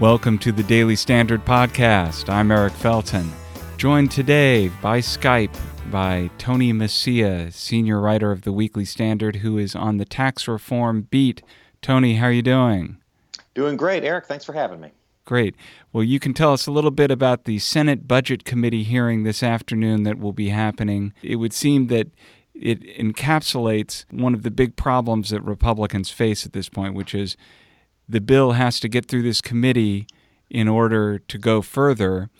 Welcome to the Daily Standard Podcast. I'm Eric Felten, joined today by Skype by Tony Mecia, senior writer of the Weekly Standard, who is on the tax reform beat. Tony, how are you doing? Doing great, Eric. Thanks for having me. Great. Well, you can tell us a little bit about the Senate Budget Committee hearing this afternoon that will be happening. It would seem that it encapsulates one of the big problems that Republicans face at this point, which is the bill has to get through this committee in order to go further.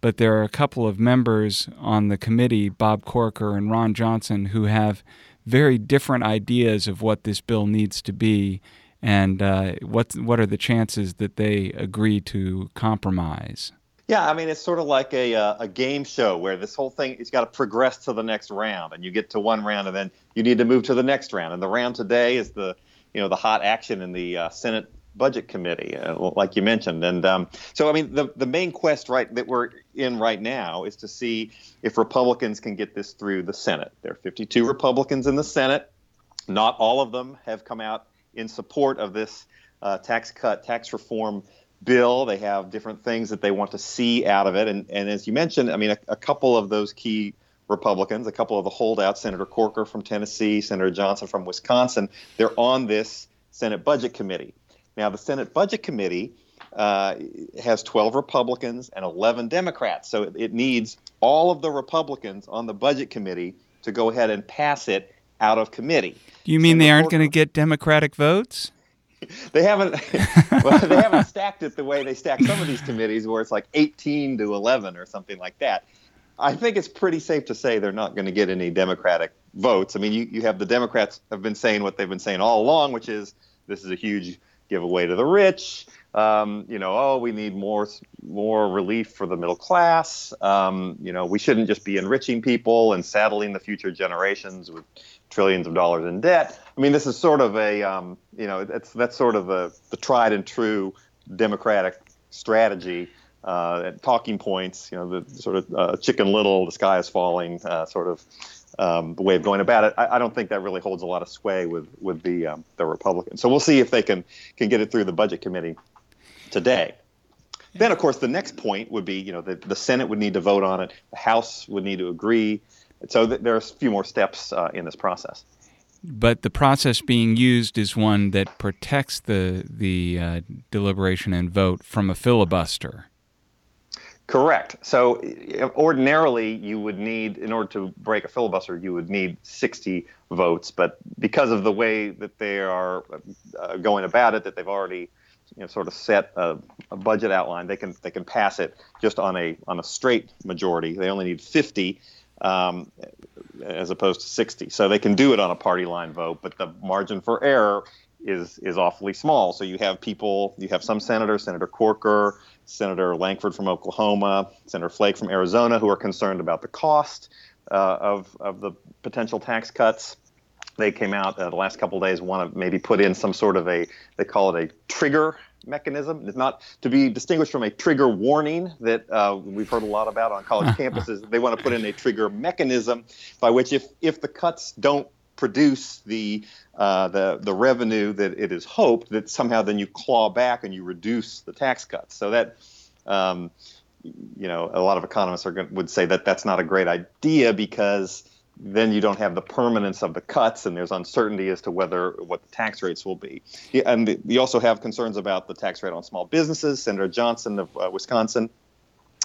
But there are a couple of members on the committee, Bob Corker and Ron Johnson, who have very different ideas of what this bill needs to be and uh, what what are the chances that they agree to compromise? Yeah, I mean it's sort of like a uh, a game show where this whole thing it's got to progress to the next round, and you get to one round, and then you need to move to the next round. And the round today is the you know the hot action in the uh, Senate Budget Committee, uh, like you mentioned. And um, so, I mean, the, the main quest right that we're in right now is to see if Republicans can get this through the Senate. There are 52 Republicans in the Senate. Not all of them have come out in support of this uh, tax cut, tax reform bill. They have different things that they want to see out of it. And, and as you mentioned, I mean, a, a couple of those key Republicans, a couple of the holdouts, Senator Corker from Tennessee, Senator Johnson from Wisconsin, they're on this Senate Budget Committee. Now, the Senate Budget Committee uh, has 12 Republicans and 11 Democrats. So it needs all of the Republicans on the Budget Committee to go ahead and pass it out of committee. Do you mean Senator they aren't going to get Democratic votes? they haven't well, they haven't stacked it the way they stack some of these committees where it's like 18 to 11 or something like that. I think it's pretty safe to say they're not going to get any Democratic votes. I mean, you, you have the Democrats have been saying what they've been saying all along, which is this is a huge give away to the rich. Um, you know, oh, we need more more relief for the middle class. Um, you know, we shouldn't just be enriching people and saddling the future generations with trillions of dollars in debt. I mean, this is sort of a um, you know, that's that's sort of a, the tried and true Democratic strategy. Uh, talking points, you know, the sort of uh, Chicken Little, the sky is falling, uh, sort of um, the way of going about it. I, I, don't think that really holds a lot of sway with with the um, the Republicans. So we'll see if they can can get it through the Budget Committee today. Then, of course, the next point would be, you know, the, the Senate would need to vote on it, the House would need to agree. So th- there are a few more steps uh, in this process. But the process being used is one that protects the the uh, deliberation and vote from a filibuster. Correct. So ordinarily, you would need, in order to break a filibuster, you would need 60 votes. But because of the way that they are uh, going about it, that they've already, you know, sort of set a, a, budget outline, they can they can pass it just on a on a straight majority. They only need 50. Um, as opposed to 60. So they can do it on a party line vote, but the margin for error is is awfully small. So you have people, you have some senators, Senator Corker, Senator Lankford from Oklahoma, Senator Flake from Arizona, who are concerned about the cost uh, of, of the potential tax cuts. They came out uh, the last couple of days, want to maybe put in some sort of a, they call it a trigger mechanism. It's not to be distinguished from a trigger warning that uh, we've heard a lot about on college campuses. They want to put in a trigger mechanism by which, if if the cuts don't produce the uh, the the revenue that it is hoped, that somehow then you claw back and you reduce the tax cuts. So that um, you know a lot of economists are going, would say that that's not a great idea because then you don't have the permanence of the cuts and there's uncertainty as to whether what the tax rates will be. And you also have concerns about the tax rate on small businesses. Senator Johnson of uh, Wisconsin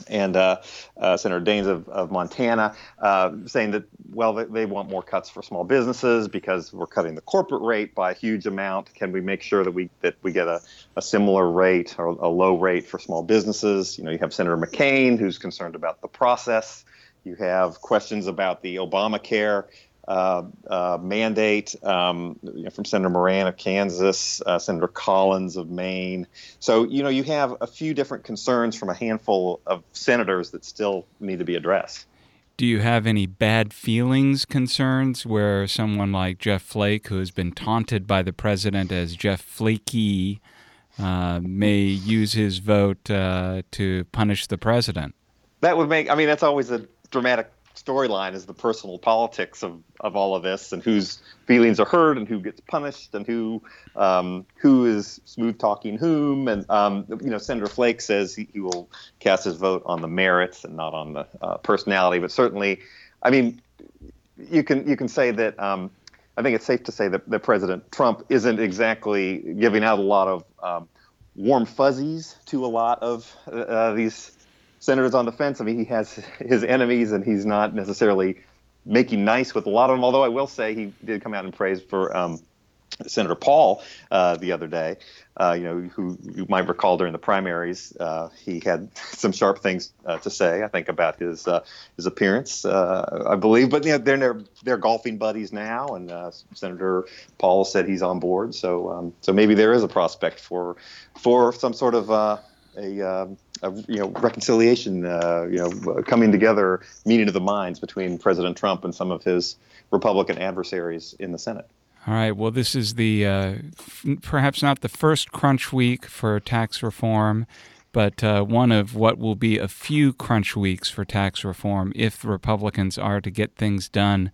and uh, uh, Senator Daines of, of Montana uh, saying that, well, they, they, want more cuts for small businesses because we're cutting the corporate rate by a huge amount. Can we make sure that we that we get a, a similar rate or a low rate for small businesses? You know, you have Senator McCain who's concerned about the process. You have questions about the Obamacare uh, uh, mandate um, you know, from Senator Moran of Kansas, uh, Senator Collins of Maine. So, you know, you have a few different concerns from a handful of senators that still need to be addressed. Do you have any bad feelings concerns where someone like Jeff Flake, who has been taunted by the president as Jeff Flaky, uh, may use his vote uh, to punish the president? That would make, I mean, that's always a dramatic storyline is the personal politics of, of all of this and whose feelings are hurt and who gets punished and who um, who is smooth talking whom. And um, you know Senator Flake says he, he, will cast his vote on the merits and not on the uh, personality. But certainly I mean you can you can say that um, I think it's safe to say that, that President Trump isn't exactly giving out a lot of um, warm fuzzies to a lot of uh, these senators on the fence. I mean, he has his enemies, and he's not necessarily making nice with a lot of them. Although I will say he did come out and praise for um, Senator Paul uh, the other day. Uh, you know, who you might recall during the primaries, uh, he had some sharp things uh, to say. I think about his uh, his appearance, uh, I believe. But you know, they're they're golfing buddies now, and Senator Paul said he's on board. So um, so maybe there is a prospect for for some sort of a, um, you know reconciliation, uh, you know, coming together, meeting of the minds between President Trump and some of his Republican adversaries in the Senate. All right. Well, this is the uh, f- perhaps not the first crunch week for tax reform, but uh, one of what will be a few crunch weeks for tax reform if Republicans are to get things done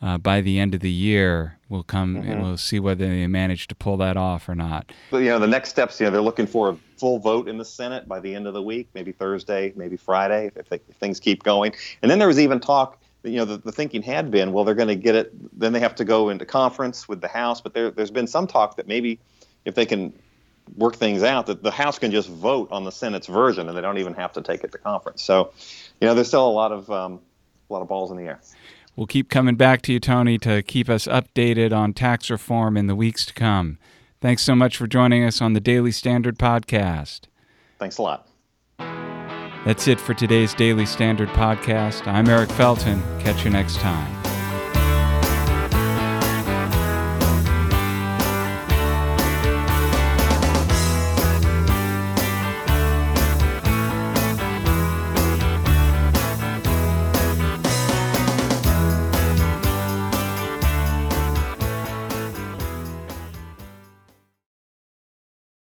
uh, by the end of the year. We'll come mm-hmm. and we'll see whether they manage to pull that off or not. But you know, the next steps. You know, they're looking for a full vote in the Senate by the end of the week, maybe Thursday, maybe Friday, if, they, if things keep going. And then there was even talk. You know, the, the thinking had been, well, they're going to get it. Then they have to go into conference with the House. But there, there's been some talk that maybe if they can work things out, that the House can just vote on the Senate's version, and they don't even have to take it to conference. So, you know, there's still a lot of um, a lot of balls in the air. We'll keep coming back to you, Tony, to keep us updated on tax reform in the weeks to come. Thanks so much for joining us on the Daily Standard Podcast. Thanks a lot. That's it for today's Daily Standard Podcast. I'm Eric Felten. Catch you next time.